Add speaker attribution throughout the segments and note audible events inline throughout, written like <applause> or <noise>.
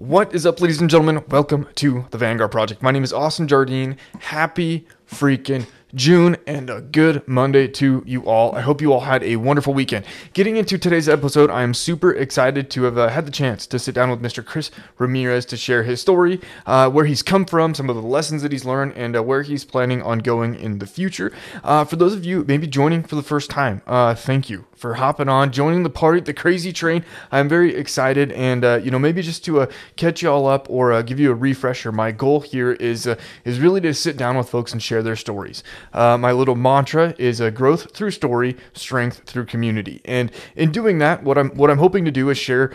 Speaker 1: What is up, ladies and gentlemen? Welcome to the Vanguard Project. My name is Austin Jardine. Happy freaking June and a good Monday to you all. I hope you all had a wonderful weekend. Getting into today's episode, I am super excited to have uh, had the chance to sit down with Mr. Chris Ramirez to share his story, uh, where he's come from, some of the lessons that he's learned, and uh, where he's planning on going in the future. Uh, for those of you maybe joining for the first time, uh, thank you for hopping on, joining the party, the crazy train. I'm very excited, and uh, you know maybe just to uh, catch you all up or uh, give you a refresher. My goal here is uh, is really to sit down with folks and share their stories. Uh, my little mantra is a growth through story, strength through community. And in doing that, what I'm what I'm hoping to do is share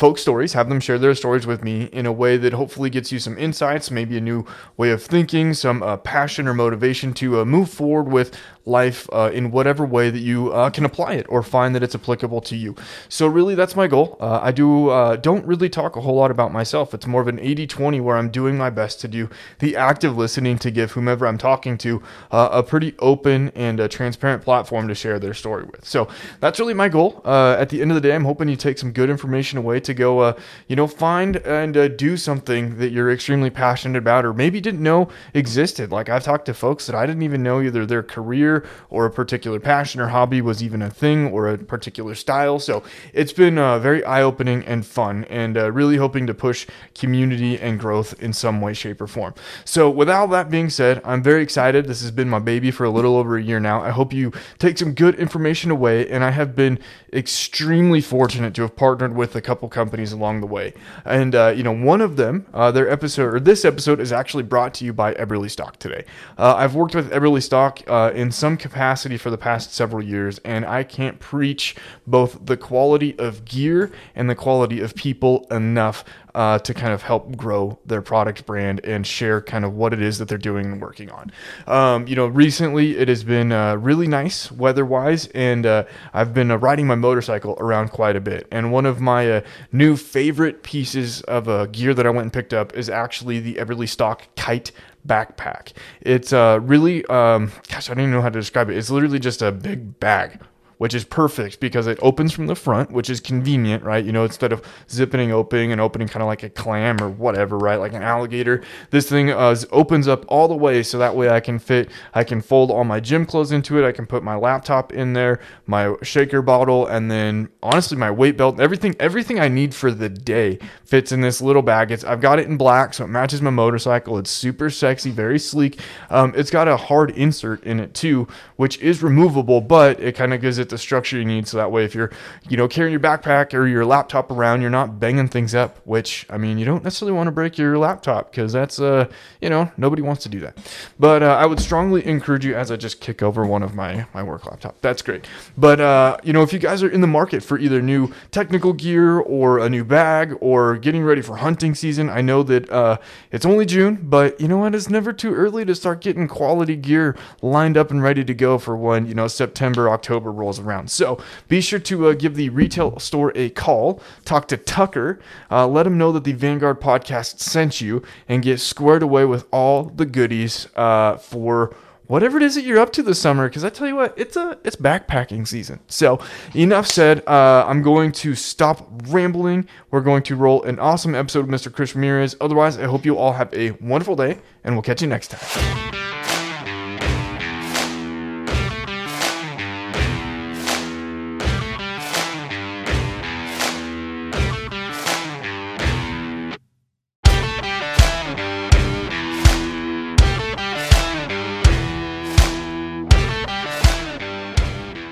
Speaker 1: uh, folk stories, have them share their stories with me in a way that hopefully gets you some insights, maybe a new way of thinking, some uh, passion or motivation to uh, move forward with life uh, in whatever way that you uh, can apply it or find that it's applicable to you. So really, that's my goal. Uh, I do uh, don't really talk a whole lot about myself. It's more of an 80-20 where I'm doing my best to do the active listening to give whomever I'm talking to a pretty open and transparent platform to share their story with. So that's really my goal. at the end of the day, I'm hoping you take some good information away to to go, uh, you know, find and uh, do something that you're extremely passionate about or maybe didn't know existed. Like I've talked to folks that I didn't even know either their career or a particular passion or hobby was even a thing or a particular style. So it's been uh, very eye opening and fun and uh, really hoping to push community and growth in some way, shape, or form. So, with all that being said, I'm very excited. This has been my baby for a little over a year now. I hope you take some good information away, and I have been extremely fortunate to have partnered with a couple companies along the way. And, uh, you know, one of them, uh, their episode, or this episode, is actually brought to you by Eberlestock today. Uh, I've worked with Eberlestock uh, in some capacity for the past several years, and I can't preach both the quality of gear and the quality of people enough uh, to kind of help grow their product brand and share kind of what it is that they're doing and working on. Um, you know, recently it has been uh, really nice weather wise, and uh, I've been uh, riding my motorcycle around quite a bit. And one of my uh, new favorite pieces of uh, gear that I went and picked up is actually the Eberlestock Kite backpack. It's uh, really, um, gosh, I don't even know how to describe it. It's literally just a big bag which is perfect because it opens from the front, which is convenient, right? You know, instead of zipping opening and opening kind of like a clam or whatever, right? Like an alligator, this thing uh, opens up all the way so that way I can fit, I can fold all my gym clothes into it. I can put my laptop in there, my shaker bottle, and then honestly, my weight belt, everything, everything I need for the day fits in this little bag. It's, I've got it in black, so it matches my motorcycle. It's super sexy, very sleek. Um, it's got a hard insert in it too, which is removable, but it kind of gives it the structure you need. So that way if you're you know carrying your backpack or your laptop around you're not banging things up which i mean you don't necessarily want to break your laptop because that's uh you know nobody wants to do that. But uh, i would strongly encourage you as i just kick over one of my my work laptop. That's great. But uh you know if you guys are in the market for either new technical gear or a new bag or getting ready for hunting season i know that uh it's only june but you know what? It's never too early to start getting quality gear lined up and ready to go for when you know september october rolls around. So be sure to uh, give the retail store a call, talk to Tucker, uh, let him know that the Vanguard podcast sent you, and get squared away with all the goodies uh, for whatever it is that you're up to this summer because i tell you what it's a it's backpacking season. So enough said. Uh, i'm going to stop rambling. We're going to roll an awesome episode with mr chris ramirez. Otherwise i hope you all have a wonderful day and we'll catch you next time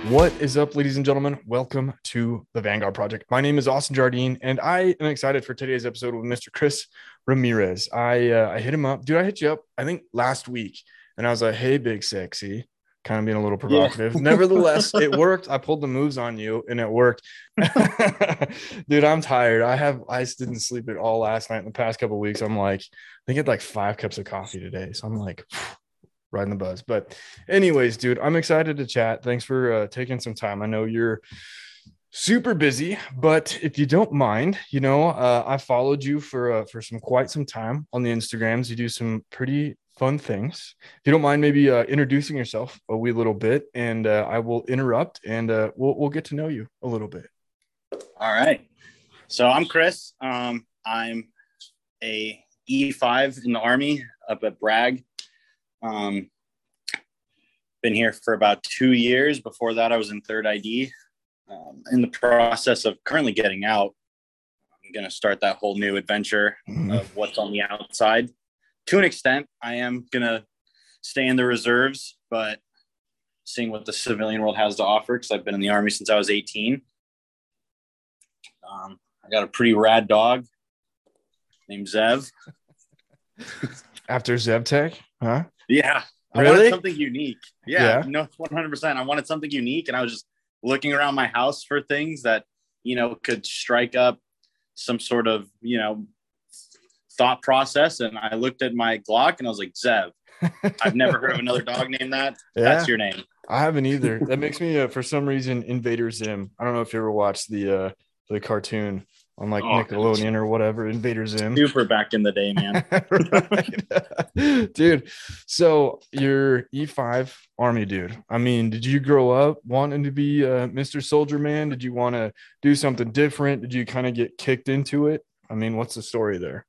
Speaker 1: What is up, ladies and gentlemen? Welcome to the Vanguard Project. My name is Austin Jardine, and I am excited for today's episode with Mr. Chris Ramirez. I uh, I hit him up, dude. I hit you up, I think last week, and I was like, "Hey, big sexy," kind of being a little provocative. Yeah. Nevertheless, <laughs> it worked. I pulled the moves on you, and it worked. <laughs> dude, I'm tired. I have I didn't sleep at all last night. In the past couple weeks, I'm like, I think I had like five cups of coffee today, so I'm like riding the buzz. But, anyways, dude, I'm excited to chat. Thanks for uh, taking some time. I know you're super busy, but if you don't mind, you know, uh, I followed you for uh, for some quite some time on the Instagrams. You do some pretty fun things. If you don't mind, maybe uh, introducing yourself a wee little bit, and uh, I will interrupt, and uh, we'll we'll get to know you a little bit.
Speaker 2: All right. So I'm Chris. Um, I'm a E5 in the Army up at Bragg. Um, been here for about two years. Before that, I was in third ID. Um, in the process of currently getting out, I'm going to start that whole new adventure
Speaker 1: Mhm.
Speaker 2: of what's on the outside. To an extent, I am going to stay in the reserves, but seeing what the civilian world has to offer, because I've been in the Army since I was 18. Um, I got a pretty rad dog named Zev. <laughs>
Speaker 1: After Zevtech, huh?
Speaker 2: Yeah. I
Speaker 1: Really?
Speaker 2: wanted something unique. Yeah,
Speaker 1: Yeah.
Speaker 2: no, 100%. I wanted something unique. And I was just looking around my house for things that, you know, could strike up some sort of, you know, thought process. And I looked at my Glock and I was like, Zev. <laughs> I've never heard of another dog named that.
Speaker 1: Yeah.
Speaker 2: That's your name.
Speaker 1: I haven't either. That makes me, uh, for some reason, Invader Zim. I don't know if you ever watched the uh, the cartoon on like
Speaker 2: Oh,
Speaker 1: Nickelodeon or whatever. Invader Zim.
Speaker 2: Super back in the day, man. <laughs>
Speaker 1: dude. So you're E5 Army dude. I mean, did you grow up wanting to be uh, Mr. Soldier Man? Did you want to do something different? Did you kind of get kicked into it? I mean, what's the story there?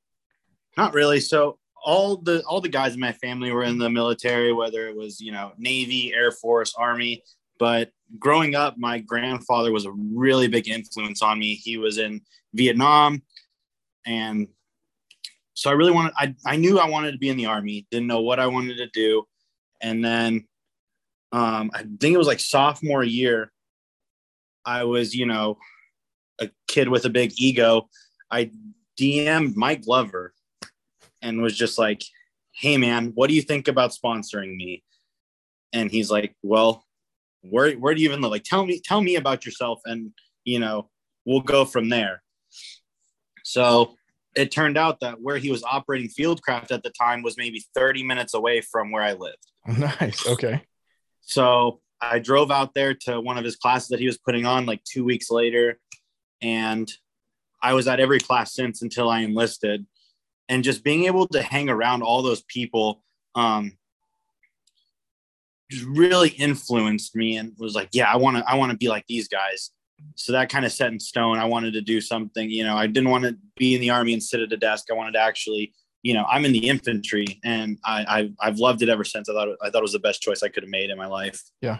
Speaker 2: Not really. So all the all the guys in my family were in the military, whether it was you know Navy, Air Force, Army. But growing up, my grandfather was a really big influence on me. He was in Vietnam, and so I really wanted. I I knew I wanted to be in the Army. Didn't know what I wanted to do, and then um, I think it was like sophomore year. I was you know a kid with a big ego. I DM'd Mike Glover and was just like, "Hey man, what do you think about sponsoring me?" And he's like, "Well, where where do you even live? Like, tell me tell me about yourself, and you know, we'll go from there." So it turned out that where he was operating Fieldcraft at the time was maybe 30 minutes away from where I lived. <laughs>
Speaker 1: Nice. Okay.
Speaker 2: So I drove out there to one of his classes that he was putting on like two weeks later. And I was at every class since until I enlisted. And just being able to hang around all those people um, just really influenced me and was like, yeah, I want to, I want to be like these guys. So that kind of set in stone. I wanted to do something, you know, I didn't want to be in the army and sit at a desk. I wanted to actually, you know, I'm in the infantry and I, I I've loved it ever since. I thought, I thought it was the best choice I could have made in my life. Yeah.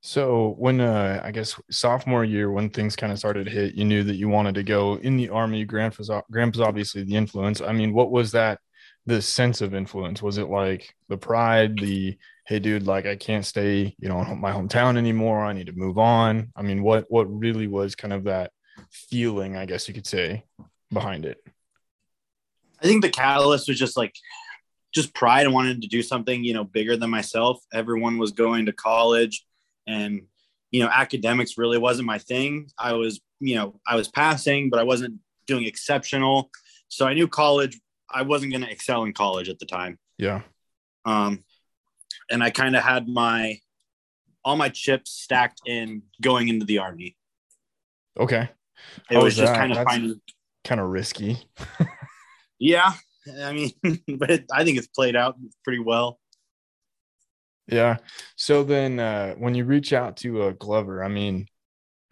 Speaker 1: So when uh I guess sophomore year when things kind of started to hit, you knew that you wanted to go in the army. Grandpa's grandpa's obviously the influence. I mean, what was that the sense of influence? Was it like the pride, the hey dude, like I can't stay, you know, in my hometown anymore. I need to move on. I mean, what what really was kind of that feeling, I guess you could say, behind it?
Speaker 2: I think the catalyst was just like just pride and wanted to do something, you know, bigger than myself. Everyone was going to college and you know, academics really wasn't my thing. I was, you know, I was passing, but I wasn't doing exceptional. So I knew college, I wasn't going to excel in college at the time.
Speaker 1: Yeah.
Speaker 2: Um, and I kind of had my all my chips stacked in going into the army.
Speaker 1: Okay.
Speaker 2: It
Speaker 1: How
Speaker 2: was just kind of finding
Speaker 1: Kind of risky. <laughs>
Speaker 2: Yeah, I mean, <laughs> but it, I think it's played out pretty well.
Speaker 1: Yeah. So then uh when you reach out to a Glover, I mean,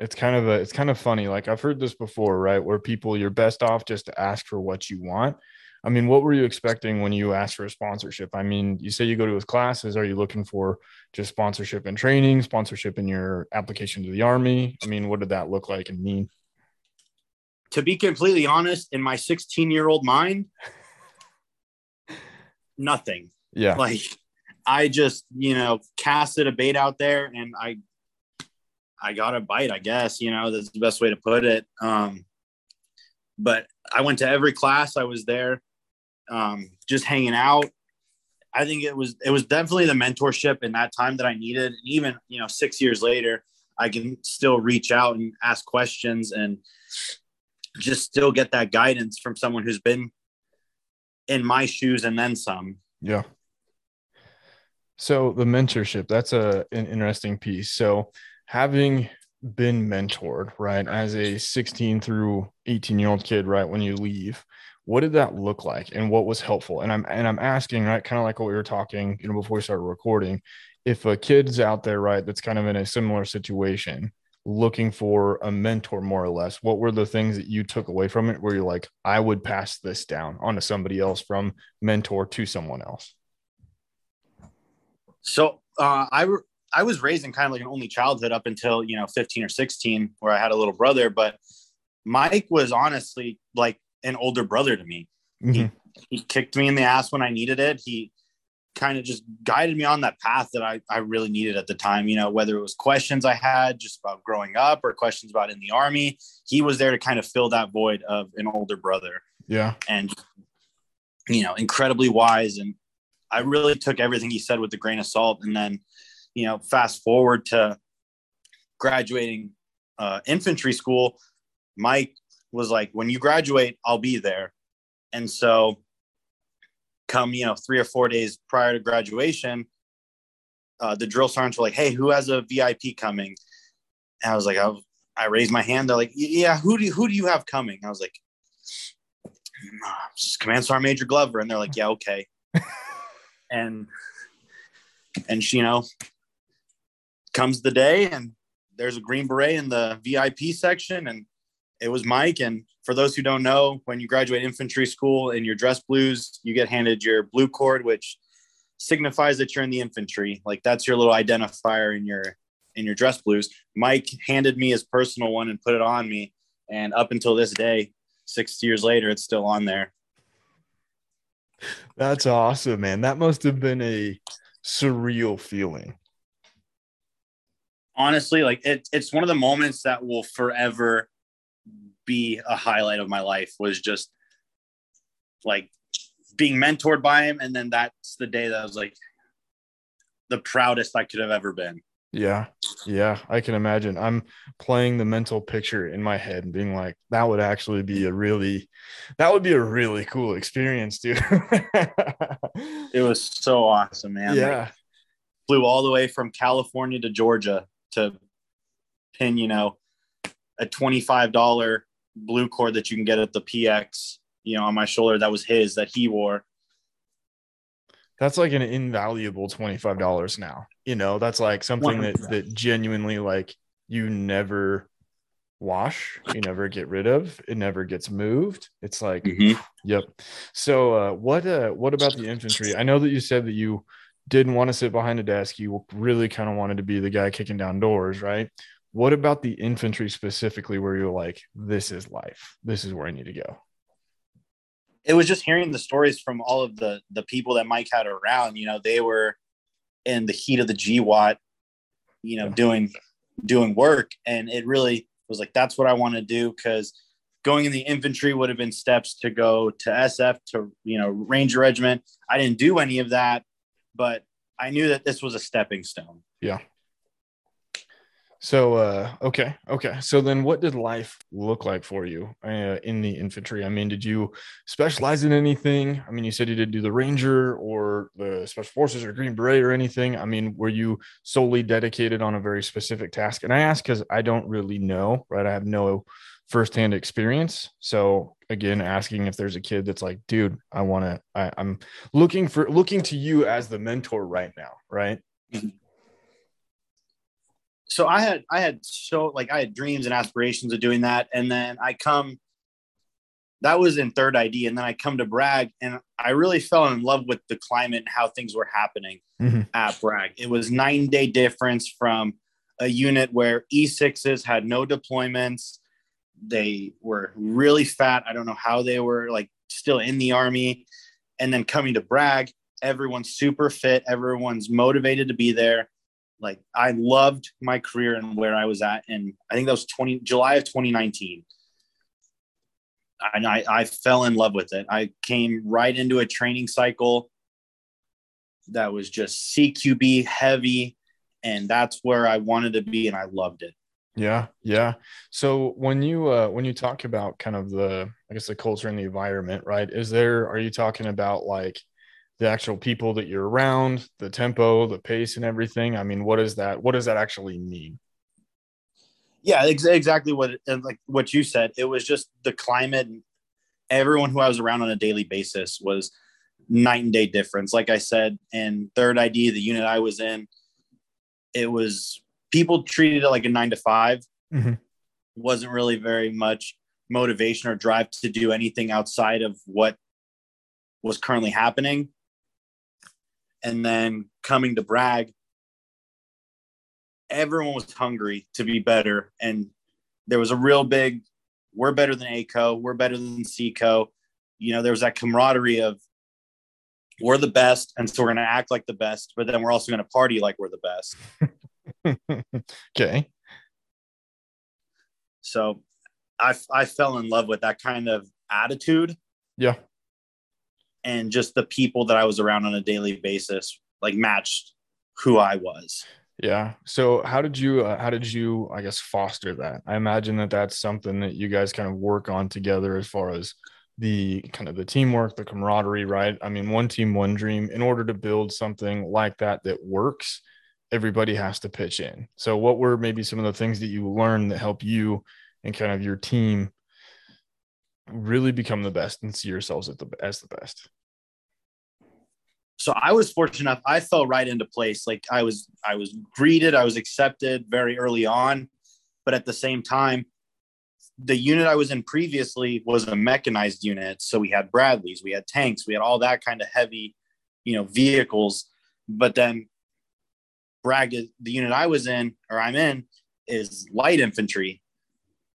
Speaker 1: it's kind of a it's kind of funny. Like I've heard this before, right? Where people you're best off just to ask for what you want. I mean, what were you expecting when you asked for a sponsorship? I mean, you say you go to his classes. Are you looking for just sponsorship and training, sponsorship in your application to the army? I mean, what did that look like and mean?
Speaker 2: To be completely honest, in my 16 year old mind, nothing.
Speaker 1: Yeah.
Speaker 2: Like I just, you know, casted a bait out there and I I got a bite, I guess, you know, that's the best way to put it. Um but I went to every class I was there, um, just hanging out. I think it was it was definitely the mentorship in that time that I needed. And even, you know, six years later, I can still reach out and ask questions and just still get that guidance from someone who's been in my shoes and then some.
Speaker 1: Yeah. So the mentorship, that's a an interesting piece. So having been mentored, right, as a 16 through 18 year old kid, right, when you leave, what did that look like and what was helpful? And I'm and I'm asking, right, kind of like what we were talking, you know, before we started recording, if a kid's out there, right, that's kind of in a similar situation, looking for a mentor more or less what were the things that you took away from it where you're like i would pass this down onto somebody else from mentor to someone else
Speaker 2: so uh, I re- I was raised in kind of like an only childhood up until you know 15 or 16, where I had a little brother. But Mike was honestly like an older brother to me. Mm-hmm. He, he kicked me in the ass when I needed it. He kind of just guided me on that path that I, I really needed at the time. You know, whether it was questions I had just about growing up or questions about in the army, he was there to kind of fill that void of an older brother.
Speaker 1: Yeah.
Speaker 2: And, you know, incredibly wise. And I really took everything he said with a grain of salt. And then, you know, fast forward to graduating uh, infantry school, Mike was like, when you graduate, I'll be there. And so come, you know, three or four days prior to graduation, uh, the drill sergeants were like, "Hey, who has a VIP coming?" And I was like, I, I raised my hand. They're like, "Yeah, who do you, who do you have coming?" I was like, "Command Sergeant Major Glover," and they're like, "Yeah, okay." <laughs> and and she, you know, comes the day, and there's a green beret in the VIP section, and it was Mike. And for those who don't know, when you graduate infantry school in your dress blues, you get handed your blue cord, which signifies that you're in the infantry. Like that's your little identifier in your in your dress blues. Mike handed me his personal one and put it on me, and up until this day, six years later, it's still on there.
Speaker 1: That's awesome, man. That must have been a surreal feeling
Speaker 2: honestly like it, it's one of the moments that will forever be a highlight of my life was just like being mentored by him. And then that's the day that i was like the proudest i could have ever been.
Speaker 1: Yeah. Yeah. I can imagine. I'm playing the mental picture in my head and being like that would actually be a really that would be a really cool experience dude. <laughs>
Speaker 2: It was so awesome man.
Speaker 1: Yeah. Like,
Speaker 2: flew all the way from california to georgia to pin you know a $25 blue cord that you can get at the PX, you know, on my shoulder. That was his that he wore.
Speaker 1: That's like an invaluable $25 now. You know, that's like something that, that genuinely like you never wash, you never get rid of, it never gets moved. It's like, mm-hmm. yep. So, uh, what, uh, what about the infantry? I know that you said that you didn't want to sit behind a desk. You really kind of wanted to be the guy kicking down doors, right? What about the infantry specifically, where you're like, this is life, this is where I need to go?
Speaker 2: It was just hearing the stories from all of the the people that Mike had around. You know, they were in the heat of the GWOT, you know, doing doing work, and it really was like that's what I want to do because going in the infantry would have been steps to go to SF to you know Ranger Regiment. I didn't do any of that, but I knew that this was a stepping stone.
Speaker 1: Yeah. So, uh, okay, okay. So then, what did life look like for you uh, in the infantry? I mean, did you specialize in anything? I mean, you said you did do the Ranger or the Special Forces or Green Beret or anything. I mean, were you solely dedicated on a very specific task? And I ask because I don't really know, right? I have no firsthand experience. So again, asking if there's a kid that's like, dude, I want to, I'm looking for looking to you as the mentor right now, right?
Speaker 2: So I had I had so like I had dreams and aspirations of doing that, and then I come. That was in third ID, and then I come to Bragg, and I really fell in love with the climate and how things were happening mm-hmm. at Bragg. It was nine day difference from a unit where E6s had no deployments. They were really fat. I don't know how they were like still in the army. And then coming to Bragg, everyone's super fit. Everyone's motivated to be there like I loved my career and where I was at, and I think that was 20 July of 2019. And I, I fell in love with it. I came right into a training cycle that was just CQB heavy, and that's where I wanted to be, and I loved it.
Speaker 1: Yeah, yeah. So when you uh when you talk about kind of the I guess the culture and the environment, right? Is there are you talking about like the actual people that you're around, the tempo, the pace, and everything. I mean, what is that? What does that actually mean?
Speaker 2: Yeah, ex- exactly what like what you said. It was just the climate. Everyone who I was around on a daily basis was night and day difference. Like I said, in third ID, the unit I was in, it was people treated it like a nine to five,
Speaker 1: Mhm.
Speaker 2: Wasn't really very much motivation or drive to do anything outside of what was currently happening. And then coming to Bragg, everyone was hungry to be better. And there was a real big, we're better than ACO, we're better than C Co You know, there was that camaraderie of we're the best, and so we're gonna act like the best, but then we're also gonna party like we're the best. <laughs>
Speaker 1: okay.
Speaker 2: So I I fell in love with that kind of attitude
Speaker 1: Yeah.
Speaker 2: And just the people that I was around on a daily basis like matched who I was.
Speaker 1: Yeah. So how did you uh, how did you I guess foster that? I imagine that that's something that you guys kind of work on together as far as the kind of the teamwork, the camaraderie, right? I mean, one team, one dream. In order to build something like that that works, everybody has to pitch in. So what were maybe some of the things that you learned that help you and kind of your team really become the best and see yourselves at the as the best?
Speaker 2: So I was fortunate enough I fell right into place. Like I was I was greeted, I was accepted very early on, but at the same time the unit I was in previously was a mechanized unit. So we had Bradleys, we had tanks, we had all that kind of heavy, you know, vehicles. But then Bragg, the unit I was in or I'm in, is light infantry.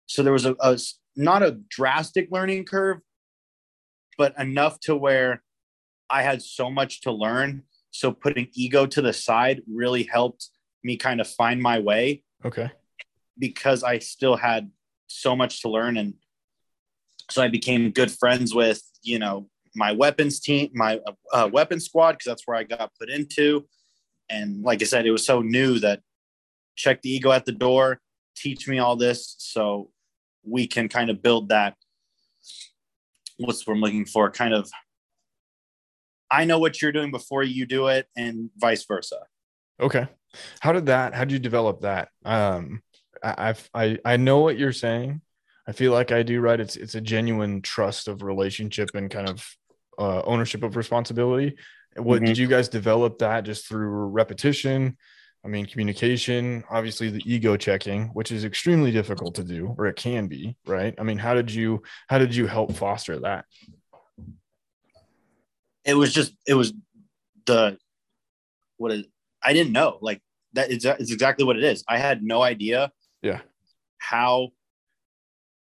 Speaker 2: So there was a, a not a drastic learning curve, but enough to where I had so much to learn. So putting ego to the side really helped me kind of find my way
Speaker 1: Okay.
Speaker 2: because I still had so much to learn. And so I became good friends with, you know, my weapons team, my uh, weapons squad, because that's where I got put into. And like I said, it was so new that check the ego at the door, teach me all this so we can kind of build that. What's what I'm looking for? Kind of, I know what you're doing before you do it, and vice versa.
Speaker 1: Okay. How did that, how did you develop that? Um, I, I've, I, I know what you're saying. I feel like I do, right? It's, it's a genuine trust of relationship and kind of uh, ownership of responsibility. What
Speaker 2: Mhm.
Speaker 1: did you guys develop that just through repetition? I mean, communication, obviously the ego checking, which is extremely difficult to do, or it can be, right? I mean, how did you, how did you help foster that?
Speaker 2: it was just it was the what is I didn't know like that is is exactly what it is. I had no idea
Speaker 1: Yeah.
Speaker 2: how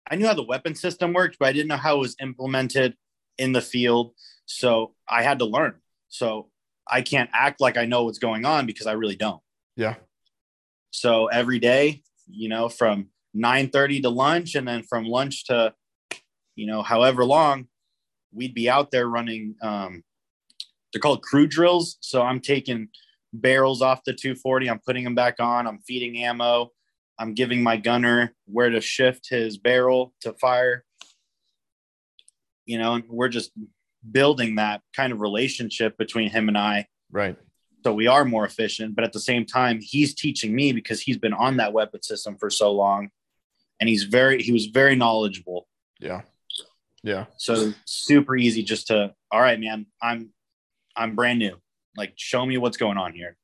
Speaker 2: I knew how the weapon system worked, but I didn't know how it was implemented in the field. So I had to learn. So I can't act like I know what's going on because I really don't.
Speaker 1: Yeah.
Speaker 2: So every day, you know, from 9:30 to lunch and then from lunch to you know, however long, we'd be out there running um they're called crew drills. So I'm taking barrels off the 240, I'm putting them back on, I'm feeding ammo, I'm giving my gunner where to shift his barrel to fire. You know, and we're just building that kind of relationship between him and I
Speaker 1: Right.
Speaker 2: So we are more efficient but at the same time he's teaching me because he's been on that weapon system for so long and he's very he was very knowledgeable
Speaker 1: Yeah. Yeah.
Speaker 2: so super easy just to all right man i'm i'm brand new like show me what's going on here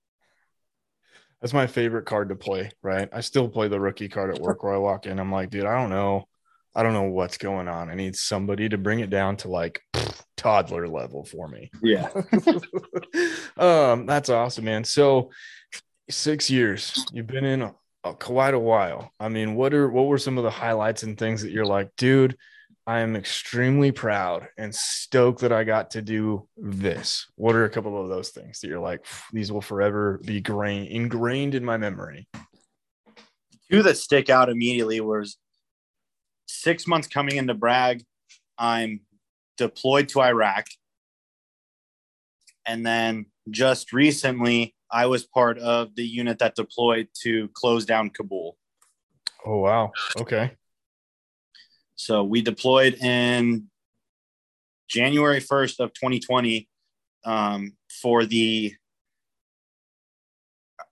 Speaker 1: That's my favorite card to play, right? I still play the rookie card at work where I walk in. I'm like, dude, I don't know. I don't know what's going on. I need somebody to bring it down to like <sniffs> toddler level for me.
Speaker 2: yeah <laughs>
Speaker 1: um, that's awesome, man. So six years, you've been in a, a, quite a while. I mean, what are what were some of the highlights and things that you're like, dude? I am extremely proud and stoked that I got to do this. What are a couple of those things that you're like, these will forever be grain, ingrained in my memory?
Speaker 2: two that stick out immediately was six months coming into bragg i'm deployed to iraq and then just recently i was part of the unit that deployed to close down kabul
Speaker 1: Oh wow. Okay.
Speaker 2: So we deployed in January 1st of 2020 um, for the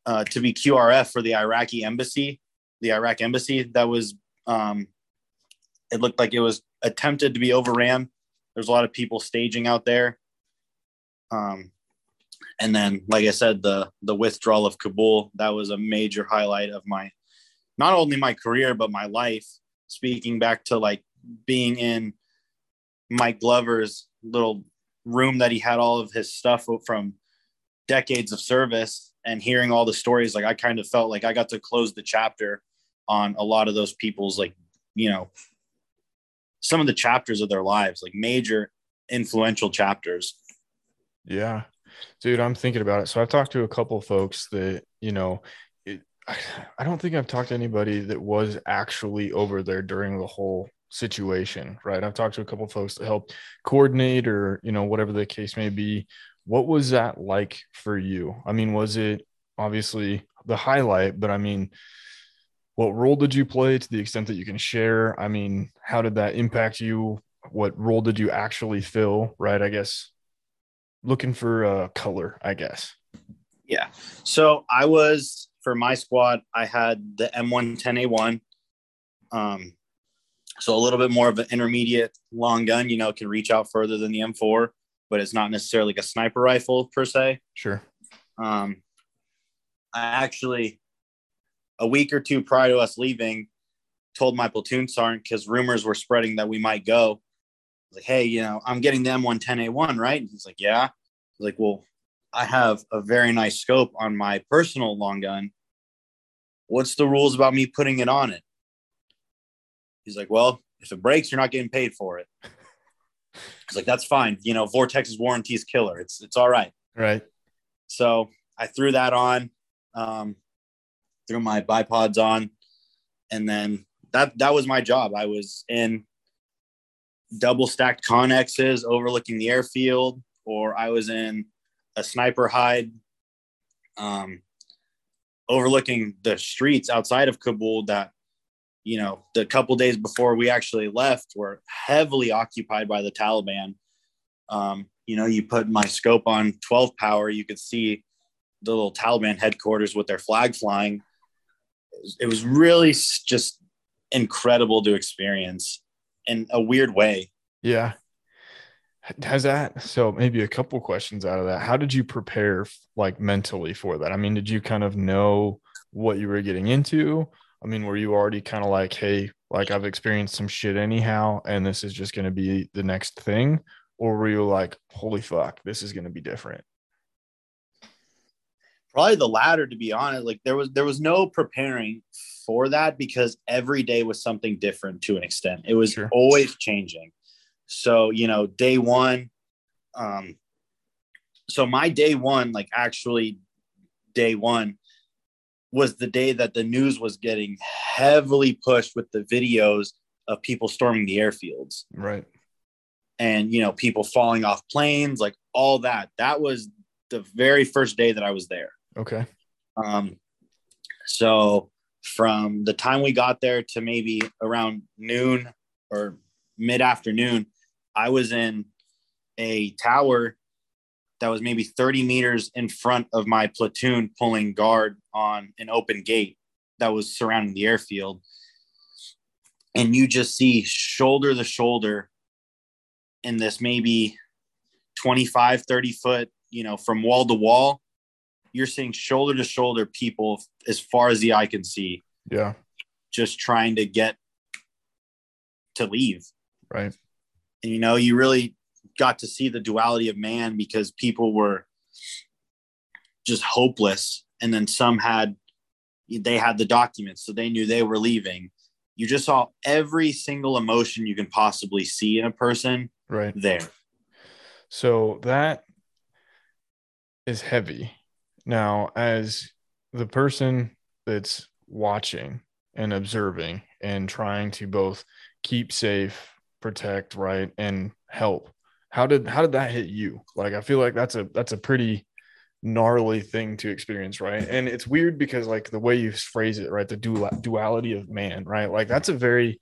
Speaker 2: uh, to be QRF for the Iraqi embassy, the Iraq embassy that was um, it looked like it was attempted to be overran. There's a lot of people staging out there. Um, and then, like I said, the the withdrawal of Kabul that was a major highlight of my not only my career but my life. Speaking back to like being in Mike Glover's little room that he had all of his stuff from decades of service and hearing all the stories, like I kind of felt like I got to close the chapter on a lot of those people's like, you know, some of the chapters of their lives, like major influential chapters.
Speaker 1: Yeah. Dude, I'm thinking about it. So I've talked to a couple folks that, you know, it, I don't think I've talked to anybody that was actually over there during the whole situation, right? I've talked to a couple folks that helped coordinate or, you know, whatever the case may be. What was that like for you? I mean, was it obviously the highlight, but I mean, what role did you play to the extent that you can share? I mean, how did that impact you? What role did you actually fill? Right. I guess looking for a color, I guess.
Speaker 2: Yeah. So I was for my squad, I had the M110A1. Um, so a little bit more of an intermediate long gun, you know, can reach out further than the M4, but it's not necessarily like a sniper rifle per se.
Speaker 1: Sure.
Speaker 2: Um, I actually, a week or two prior to us leaving, told my platoon sergeant because rumors were spreading that we might go. Like, hey, you know, I'm getting the M110A1, right? And he's like, yeah. He's like, well, I have a very nice scope on my personal long gun. What's the rules about me putting it on it? He's like, well, if it breaks, you're not getting paid for it. <laughs> He's like, that's fine. You know, Vortex's warranty is killer. It's it's all right.
Speaker 1: Right.
Speaker 2: So I threw that on, um, threw my bipods on, and then that that was my job. I was in double stacked connexes overlooking the airfield, or I was in a sniper hide um, overlooking the streets outside of Kabul that you know, the couple days before we actually left were heavily occupied by the Taliban. Um, you know, you put my scope on 12 power, you could see the little Taliban headquarters with their flag flying. It was, really just incredible to experience in a weird way.
Speaker 1: Yeah. Has that so maybe a couple questions out of that? How did you prepare like mentally for that? I mean, did you kind of know what you were getting into? I mean, were you already kind of like, hey, like I've experienced some shit anyhow, and this is just going to be the next thing? Or were you like, holy fuck, this is going to be different?
Speaker 2: Probably the latter, to be honest. Like there was there was no preparing for that because every day was something different to an extent. It was sure. always changing. So you know, day one, um, so my day one, like actually, day one, was the day that the news was getting heavily pushed with the videos of people storming the airfields.
Speaker 1: Right.
Speaker 2: And, you know, people falling off planes, like all that. That was the very first day that I was there.
Speaker 1: Okay.
Speaker 2: Um, so from the time we got there to maybe around noon or mid afternoon, I was in a tower that was maybe 30 meters in front of my platoon pulling guard on an open gate that was surrounding the airfield. And you just see shoulder to shoulder in this maybe 25, 30 foot, you know, from wall to wall, you're seeing shoulder to shoulder people as far as the eye can see.
Speaker 1: Yeah.
Speaker 2: Just trying to get to leave.
Speaker 1: Right.
Speaker 2: And, you know, you really got to see the duality of man because people were just hopeless and then some had they had the documents so they knew they were leaving you just saw every single emotion you can possibly see in a person
Speaker 1: right
Speaker 2: there
Speaker 1: so that is heavy now as the person that's watching and observing and trying to both keep safe protect right and help how did how did that hit you? Like i feel like that's a that's a pretty gnarly thing to experience right? And it's weird because like the way you phrase it right the dual duality of man right? Like that's a very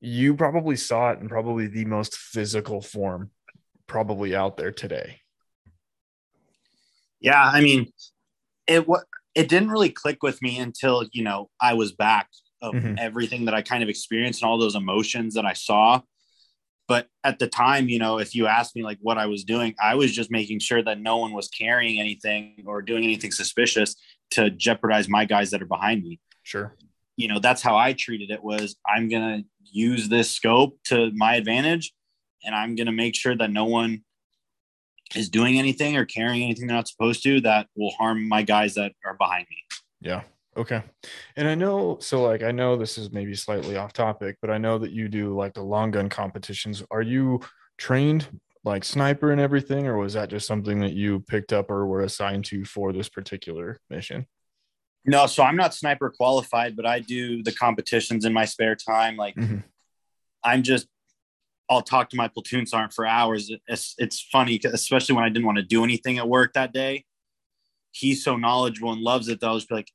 Speaker 1: you probably saw it in probably the most physical form probably out there today
Speaker 2: yeah i mean it what it didn't really click with me until you know i was back of mm-hmm. everything that i kind of experienced and all those emotions that i saw. But at the time you know if you asked me like what i was doing i was just making sure that no one was carrying anything or doing anything suspicious to jeopardize my guys that are behind me.
Speaker 1: Sure.
Speaker 2: You know, that's how I treated it was I'm going to use this scope to my advantage and I'm going to make sure that no one is doing anything or carrying anything they're not supposed to that will harm my guys that are behind me.
Speaker 1: Yeah. Okay. And I know, so like, I know this is maybe slightly off topic, but I know that you do like the long gun competitions. Are you trained like sniper and everything, or was that just something that you picked up or were assigned to for this particular mission?
Speaker 2: No, so I'm not sniper qualified, but I do the competitions in my spare time. Like, mm-hmm. I'm just, I'll talk to my platoon sergeant for hours. It's, it's funny, especially when I didn't want to do anything at work that day. He's so knowledgeable and loves it that I was like,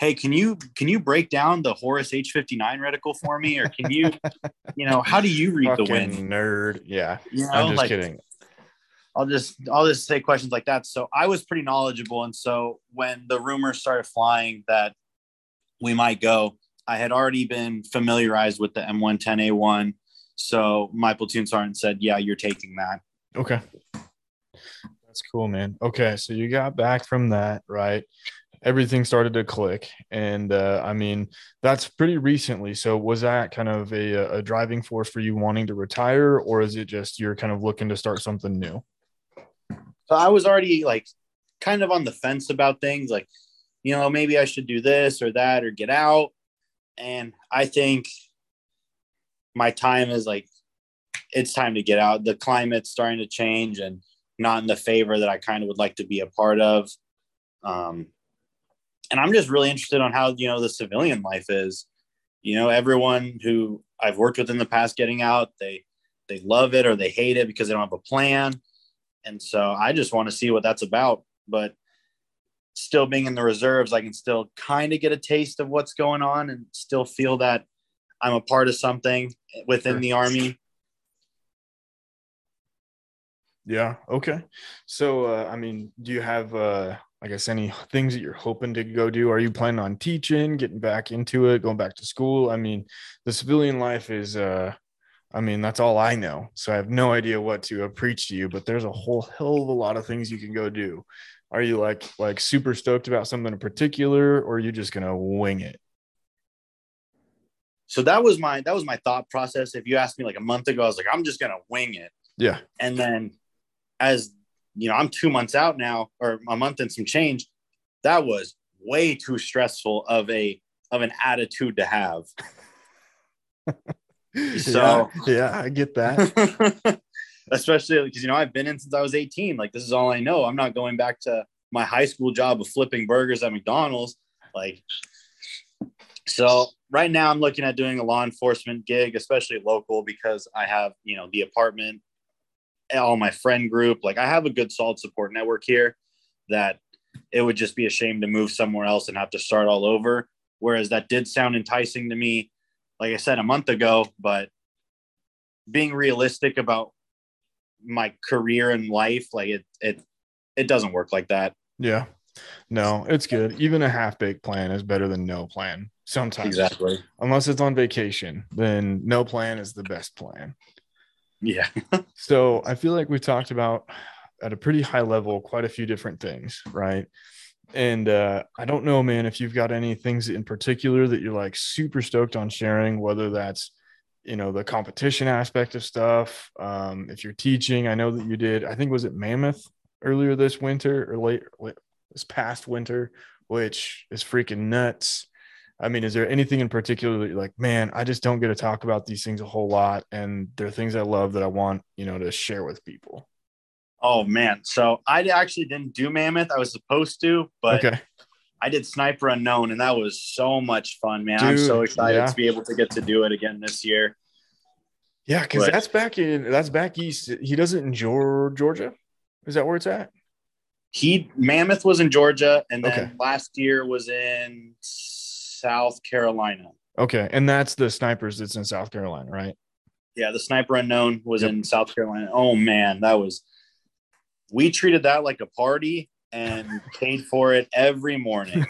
Speaker 2: hey can you can you break down the horus h59 reticle for me? Or can you <laughs> you know how do you read the wind?
Speaker 1: nerd. Yeah. You know, i'm just
Speaker 2: like,
Speaker 1: kidding.
Speaker 2: I'll just i'll just say questions like that. So i was pretty knowledgeable. And so when the rumors started flying that we might go i had already been familiarized with the m110a1 so my platoon sergeant said yeah you're taking that
Speaker 1: okay that's cool man okay so you got back from that right everything started to click. And uh, I mean, that's pretty recently. So was that kind of a, a driving force for you wanting to retire, or is it just you're kind of looking to start something new?
Speaker 2: So I was already like kind of on the fence about things, like, you know, maybe I should do this or that or get out. And I think my time is like, it's time to get out. The climate's starting to change and not in the favor that I kind of would like to be a part of. Um, and I'm just really interested on how you know the civilian life is. You know, everyone who I've worked with in the past getting out, they they love it or they hate it because they don't have a plan. And so I just want to see what that's about. But still being in the reserves, I can still kind of get a taste of what's going on and still feel that I'm a part of something within the army.
Speaker 1: Yeah. Okay. So, uh, I mean, do you have uh, I guess any things that you're hoping to go do? Are you planning on teaching, getting back into it, going back to school? I mean, the civilian life is uh I mean, that's all I know. So I have no idea what to uh, preach to you, but there's a whole hell of a lot of things you can go do. Are you like like super stoked about something in particular or are you just going to wing it?
Speaker 2: So that was my that was my thought process. If you asked me like a month ago, I was like I'm just going to wing it.
Speaker 1: Yeah.
Speaker 2: And then as you know, I'm two months out now, or a month and some change. That was way too stressful of a of an attitude to have. <laughs>
Speaker 1: so yeah, yeah, I get that. <laughs>
Speaker 2: Especially because you know I've been in since I was 18. Like this is all I know. I'm not going back to my high school job of flipping burgers at McDonald's. Like so right now I'm looking at doing a law enforcement gig, especially local because I have, you know, the apartment all my friend group. Like I have a good solid support network here that it would just be a shame to move somewhere else and have to start all over. Whereas that did sound enticing to me, like I said a month ago, but being realistic about my career and life, like it it it doesn't work like that.
Speaker 1: Yeah. No, it's good. Even a half baked plan is better than no plan. Sometimes.
Speaker 2: Exactly.
Speaker 1: Unless it's on vacation, then no plan is the best plan.
Speaker 2: Yeah. <laughs>
Speaker 1: so I feel like we've talked about at a pretty high level quite a few different things, right? And uh, I don't know, man, if you've got any things in particular that you're like super stoked on sharing, whether that's you know the competition aspect of stuff. Um, if you're teaching, I know that you did. I think was it Mammoth earlier this winter or late, late this past winter, which is freaking nuts. I mean, is there anything in particular that you're like, man, I just don't get to talk about these things a whole lot, and there are things I love that I want, you know, to share with people.
Speaker 2: Oh man, so I actually didn't do Mammoth. I was supposed to, but okay. I did Sniper Unknown, and that was so much fun, man. Dude, I'm so excited yeah. to be able to get to do it again this year.
Speaker 1: Yeah, because that's back in that's back east. He does it in Georgia. Is that where it's at?
Speaker 2: He Mammoth was in Georgia, and then okay. last year was in South Carolina.
Speaker 1: Okay, and that's the snipers that's in South Carolina, right?
Speaker 2: Yeah, the sniper unknown was yep. in South Carolina. Oh man, that was we treated that like a party and <laughs> paid for it every morning.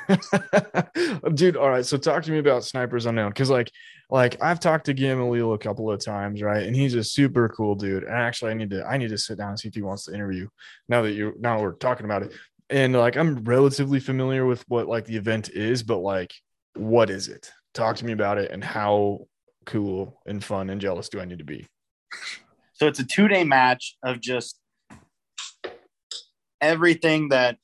Speaker 2: <laughs>
Speaker 1: Dude, all right. So talk to me about snipers unknown. Cause like like I've talked to Gamaliel a couple of times, right? And he's a super cool dude. And actually I need to I need to sit down and see if he wants to interview now that you now we're talking about it. And like I'm relatively familiar with what like the event is, but like what is it? talk to me about it and how cool and fun and jealous do I need to be?
Speaker 2: So it's a two day match of just everything that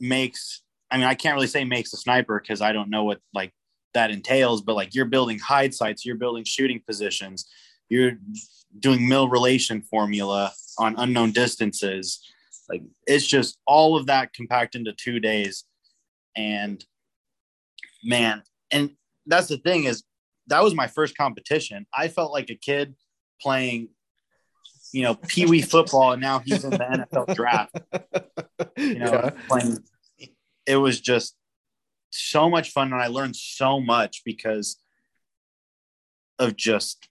Speaker 2: makes, I mean, I can't really say makes a sniper because I don't know what like that entails, but like you're building hide sites, you're building shooting positions, you're doing mil relation formula on unknown distances. Like it's just all of that compact into two days. And man, and that's the thing is that was my first competition. I felt like a kid playing, you know, pee wee football, and now he's in the NFL draft. <laughs> You know, yeah. playing. It was just so much fun, and I learned so much because of just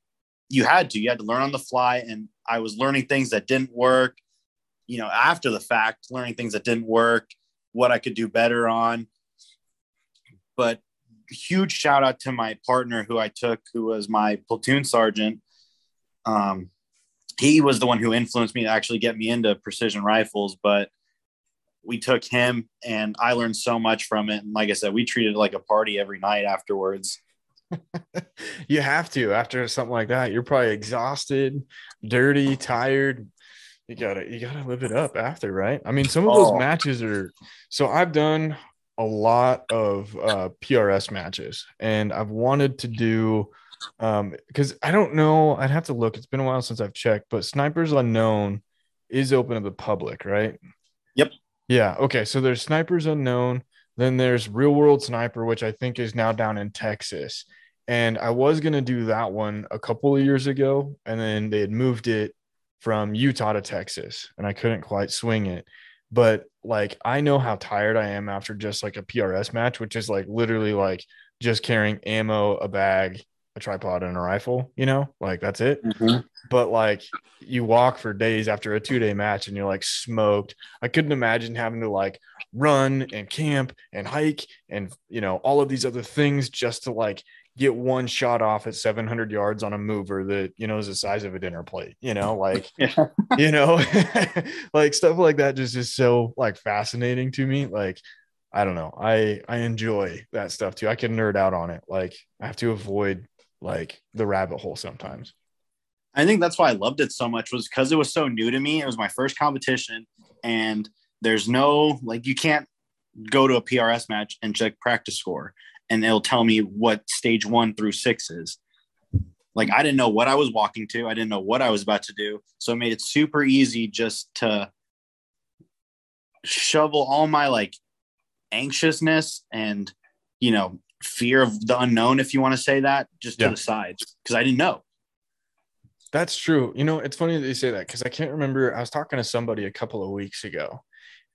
Speaker 2: you had to you had to learn on the fly, and I was learning things that didn't work. You know, after the fact, learning things that didn't work, what I could do better on. But huge shout out to my partner who I took, who was my platoon sergeant. Um, he was the one who influenced me to actually get me into precision rifles, but we took him and I learned so much from it. And like I said, we treated it like a party every night afterwards. <laughs>
Speaker 1: you have to after something like that. You're probably exhausted, dirty, tired. You gotta you gotta live it up after, right? I mean, some of those oh. matches are so I've done a lot of uh, PRS matches, and I've wanted to do um because I don't know. I'd have to look. It's been a while since I've checked, but Snipers Unknown is open to the public, right?
Speaker 2: Yep.
Speaker 1: Yeah. Okay. So there's Snipers Unknown. Then there's Real World Sniper, which I think is now down in Texas. And I was gonna do that one a couple of years ago, and then they had moved it from Utah to Texas, and I couldn't quite swing it but like I know how tired I am after just like a PRS match, which is like literally like just carrying ammo, a bag, a tripod, and a rifle, you know, like that's it. Mm-hmm. But like you walk for days after a two day match and you're like smoked. I couldn't imagine having to like run and camp and hike and, you know, all of these other things just to like get one shot off at 700 yards on a mover that you know is the size of a dinner plate you know like <laughs> yeah. you know? <laughs> Like stuff like that just is so like fascinating to me. Like i don't know. I i enjoy that stuff too. I can nerd out on it. Like i have to avoid like the rabbit hole sometimes
Speaker 2: i think that's why i loved it so much was because it was so new to me it was my first competition and there's no like you can't go to a prs match and check PractiScore and it'll tell me what stage one through six is. Like I didn't know what I was walking to. I didn't know what I was about to do. So it made it super easy just to shovel all my like anxiousness and you know fear of the unknown if you want to say that just yeah. to the sides because i didn't know
Speaker 1: that's true. You know it's funny that you say that because i can't remember i was talking to somebody a couple of weeks ago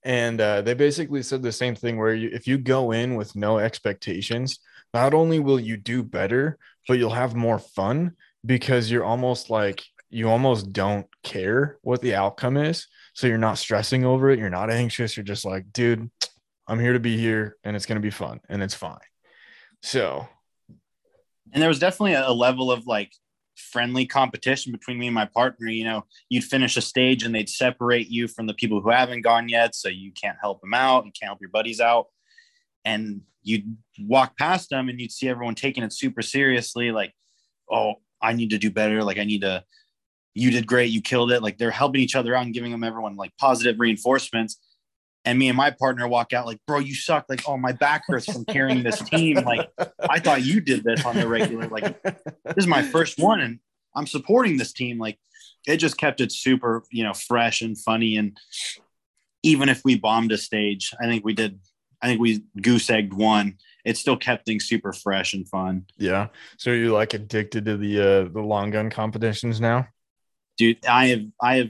Speaker 1: and uh, they basically said the same thing where you, if you go in with no expectations not only will you do better but you'll have more fun because you're almost like you almost don't care what the outcome is. So you're not stressing over it. You're not anxious. You're just like dude i'm here to be here and it's going to be fun and it's fine. So
Speaker 2: and there was definitely a level of like friendly competition between me and my partner. You know, you'd finish a stage and they'd separate you from the people who haven't gone yet. So you can't help them out. You can't help your buddies out. And you'd walk past them and you'd see everyone taking it super seriously. Like, oh, I need to do better. Like, I need to, you did great. You killed it. Like, they're helping each other out and giving them everyone like positive reinforcements and me and my partner walk out like, bro, you suck. Like, oh, my back hurts from carrying this team. Like, I thought you did this on the regular. Like, this is my first one, and I'm supporting this team. Like, it just kept it super, you know, fresh and funny. And even if we bombed a stage, I think we did. I think we goose egged one. It still kept things super fresh and fun.
Speaker 1: Yeah. So you're like addicted to the uh the long gun competitions now?
Speaker 2: Dude, I have I have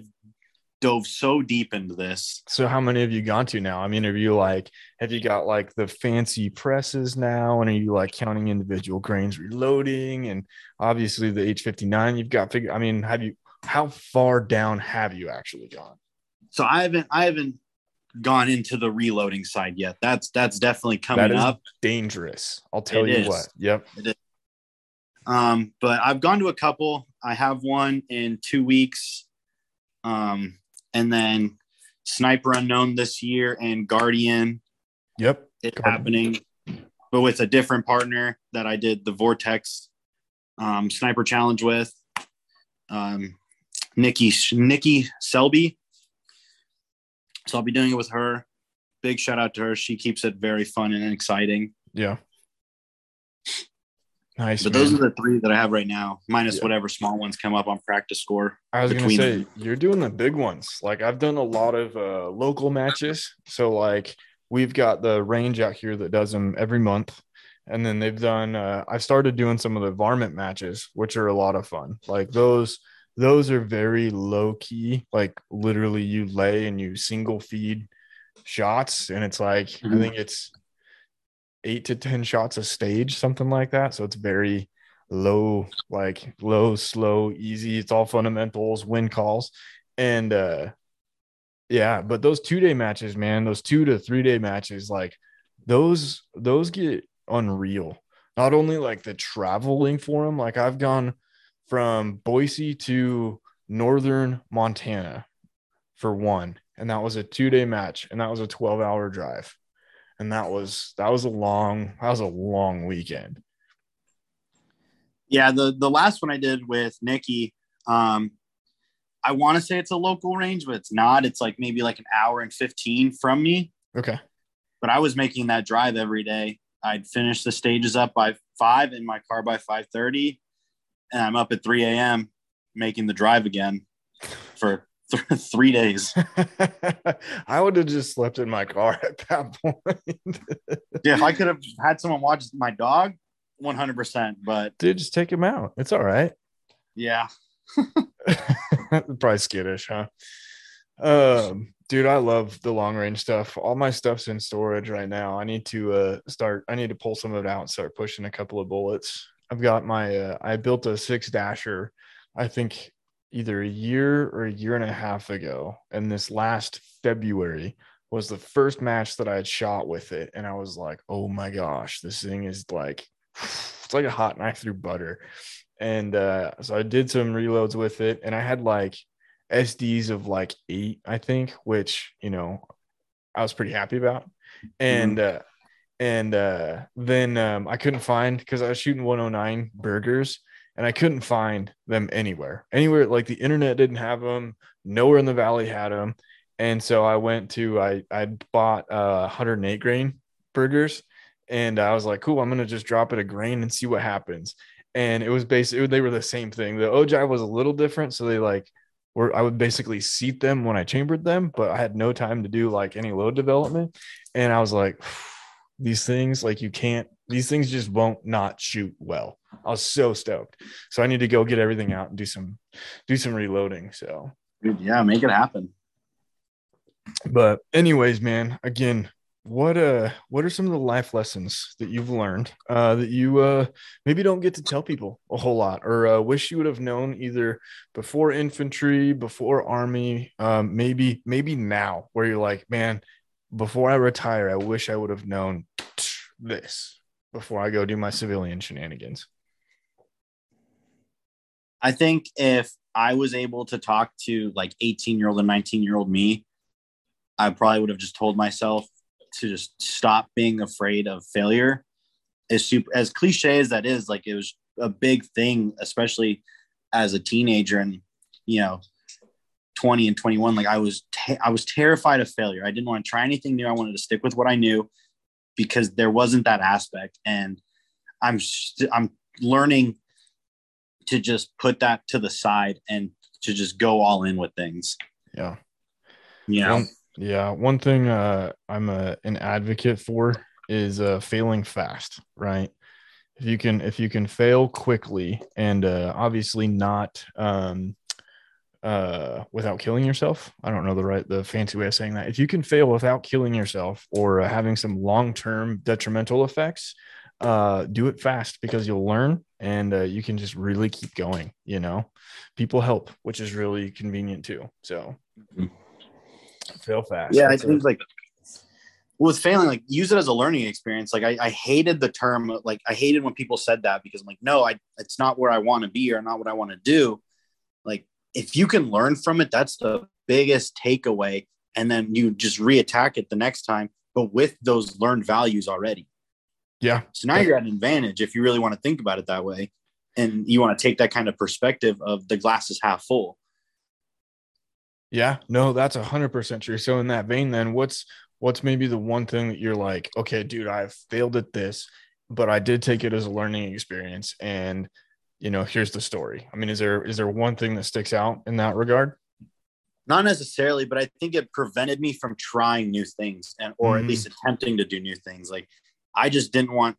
Speaker 2: dove so deep into this.
Speaker 1: So how many have you gone to now? I mean, have you like have you got like the fancy presses now and are you like counting individual grains reloading and obviously the H59 you've got figure I mean, have you how far down have you actually gone?
Speaker 2: So I haven't I haven't gone into the reloading side yet. That's that's definitely coming up.
Speaker 1: Dangerous. I'll tell it you is. what. Yep.
Speaker 2: Um, but I've gone to a couple. I have one in two weeks. Um, and then Sniper Unknown this year and Guardian.
Speaker 1: Yep,
Speaker 2: it's happening. but with a different partner that I did the Vortex um, Sniper Challenge with. Um, Nikki Nikki Selby. So I'll be doing it with her. Big shout out to her. She keeps it very fun and exciting.
Speaker 1: Yeah. Nice.
Speaker 2: But
Speaker 1: man.
Speaker 2: those are the three that I have right now, minus
Speaker 1: Yeah.
Speaker 2: whatever small ones come up on PractiScore.
Speaker 1: I was gonna say
Speaker 2: them.
Speaker 1: you're doing the big ones. Like I've done a lot of uh, local matches. So like we've got the range out here that does them every month, and then they've done. Uh, I've started doing some of the varmint matches, which are a lot of fun. Like those, those are very low key. Like literally, you lay and you single feed shots, and it's like I
Speaker 2: Mhm.
Speaker 1: think it's eight to ten shots a stage, something like that. So it's very low, like low, slow, easy. It's all fundamentals, win calls. And uh yeah, but those two day matches, man, those two to three day matches, like those, those get unreal. Not only like the traveling for them, like I've gone from Boise to northern Montana for one, and that was a two day match, and that was a 12 hour drive. And that was that was a long that was a long weekend.
Speaker 2: Yeah, the the last one I did with Nikki, um, I want to say it's a local range, but it's not. It's like maybe like an hour and fifteen from me.
Speaker 1: Okay.
Speaker 2: But I was making that drive every day. I'd finish the stages up by five in my car by five thirty, and I'm up at three a.m. making the drive again for th- three days. <laughs>
Speaker 1: I would have just slept in my car at that point. <laughs>
Speaker 2: Yeah, if I could have had someone watch my dog, one hundred percent. But
Speaker 1: Dude, just take him out. It's all right.
Speaker 2: yeah, <laughs>
Speaker 1: Probably skittish, huh? Um, dude, I love the long range stuff. All my stuff's in storage right now. I need to uh start. I need to pull some of it out and start pushing a couple of bullets. I've got my. uh I built a six dasher. I think either a year or a year and a half ago, and this last February was the first match that I had shot with it, and I was like, oh my gosh, this thing is like, <sighs> it's like a hot knife through butter. And uh, so I did some reloads with it, and I had like SDs of like eight, I think, which you know I was pretty happy about, and uh, and uh, then um, I couldn't find because I was shooting 109 Bergers, and I couldn't find them anywhere, anywhere like the internet didn't have them, nowhere in the valley had them, and so I went to I I bought uh 108 grain Bergers. And I was like, cool, I'm gonna just drop it a grain and see what happens and it was basically they were the same thing. The ogive was a little different, so they like were I would basically seat them when I chambered them, but I had no time to do like any load development, and I was like, these things like you can't these things just won't not shoot well. I was so stoked, so I need to go get everything out and do some do some reloading. So,
Speaker 2: Dude, yeah, make it happen.
Speaker 1: but anyways, man, again, what uh what are some of the life lessons that you've learned uh that you uh maybe don't get to tell people a whole lot or uh, wish you would have known either before infantry before army um maybe maybe now where you're like man before i retire i wish i would have known this before i go do my civilian shenanigans
Speaker 2: I think if I was able to talk to like 18 year old and 19 year old me, I probably would have just told myself to just stop being afraid of failure. As super as cliche as that is, like it was a big thing, especially as a teenager and you know 20 and 21 like i was te- i was terrified of failure. I didn't want to try anything new. I wanted to stick with what i knew because there wasn't that aspect. And i'm st- i'm learning to just put that to the side and to just go all in with things.
Speaker 1: Yeah.
Speaker 2: You know
Speaker 1: One- yeah one thing uh i'm a, an advocate for is uh failing fast right? If you can if you can fail quickly and uh obviously not um uh without killing yourself i don't know the right the fancy way of saying that. If you can fail without killing yourself or uh, having some long-term detrimental effects uh do it fast because you'll learn and uh, you can just really keep going you know? People help which is really convenient too so.
Speaker 2: Mhm.
Speaker 1: fail fast.
Speaker 2: Yeah It
Speaker 1: That's a-
Speaker 2: think like with failing like use it as a learning experience. Like I, I hated the term like i hated when people said that because i'm like no i it's not where i want to be or not what i want to do. Like if you can learn from it that's the biggest takeaway and then you just reattack it the next time but with those learned values already
Speaker 1: Yeah.
Speaker 2: So now you're at an advantage if you really want to think about it that way. And you want to take that kind of perspective of the glass is half full.
Speaker 1: Yeah, no, that's a hundred percent true. So in that vein, then what's what's maybe the one thing that you're like, okay, dude, I've failed at this, but I did take it as a learning experience, and you know, here's the story. I mean, is there is there one thing that sticks out in that regard?
Speaker 2: Not necessarily, but I think it prevented me from trying new things and or
Speaker 1: Mhm.
Speaker 2: at least attempting to do new things. Like I just didn't want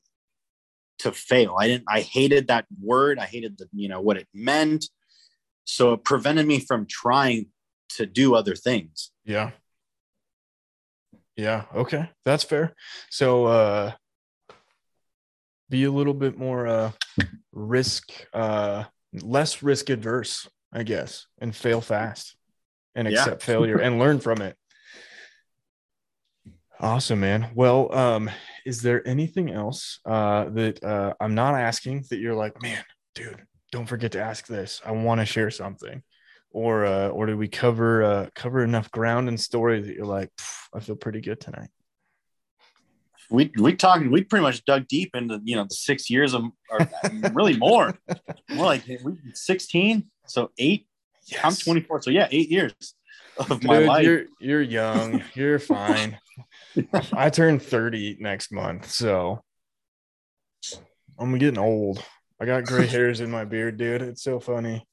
Speaker 2: to fail. I didn't I hated that word. I hated the, you know, what it meant. So it prevented me from trying to do other things.
Speaker 1: Yeah. Yeah. Okay. That's fair. So, uh, be a little bit more, uh, risk, uh, less risk adverse, I guess, and fail fast and
Speaker 2: Yeah.
Speaker 1: accept failure and learn from it. Awesome, man. Well, um, is there anything else, uh, that, uh, I'm not asking that you're like, man, dude, don't forget to ask this. I want to share something or uh, or did we cover uh, cover enough ground and story that you're like, I feel pretty good tonight?
Speaker 2: We we talking we pretty much dug deep into you know the six years of or <laughs> really more. More like we 16, so eight. I'm 24, so yeah, eight years of my life.
Speaker 1: you're you're young. You're fine. <laughs> I turn 30 next month, so I'm getting old. I got gray <laughs> hairs in my beard, dude. It's so funny.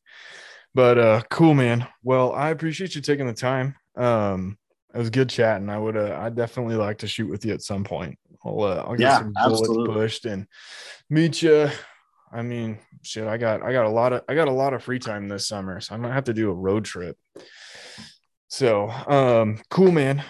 Speaker 1: But uh cool, man. Well, I appreciate you taking the time. Um it was good chatting. I would uh I'd definitely like to shoot with you at some point. I'll uh, I'll get
Speaker 2: Yeah,
Speaker 1: some bullets
Speaker 2: absolutely.
Speaker 1: pushed and meet you. I mean, shit, I got I got a lot of I got a lot of free time this summer, so I might have to do a road trip. So, um, cool, man.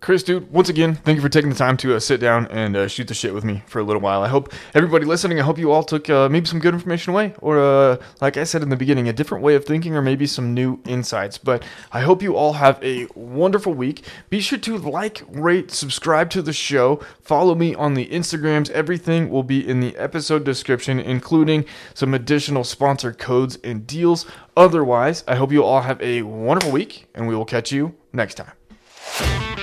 Speaker 1: Chris, dude, once again, thank you for taking the time to uh, sit down and uh, shoot the shit with me for a little while. I hope everybody listening, I hope you all took uh, maybe some good information away, or uh, like I said in the beginning, a different way of thinking, or maybe some new insights. But I hope you all have a wonderful week. Be sure to like, rate, subscribe to the show, follow me on the Instagrams. Everything will be in the episode description, including some additional sponsor codes and deals. Otherwise, I hope you all have a wonderful week, and we will catch you next time.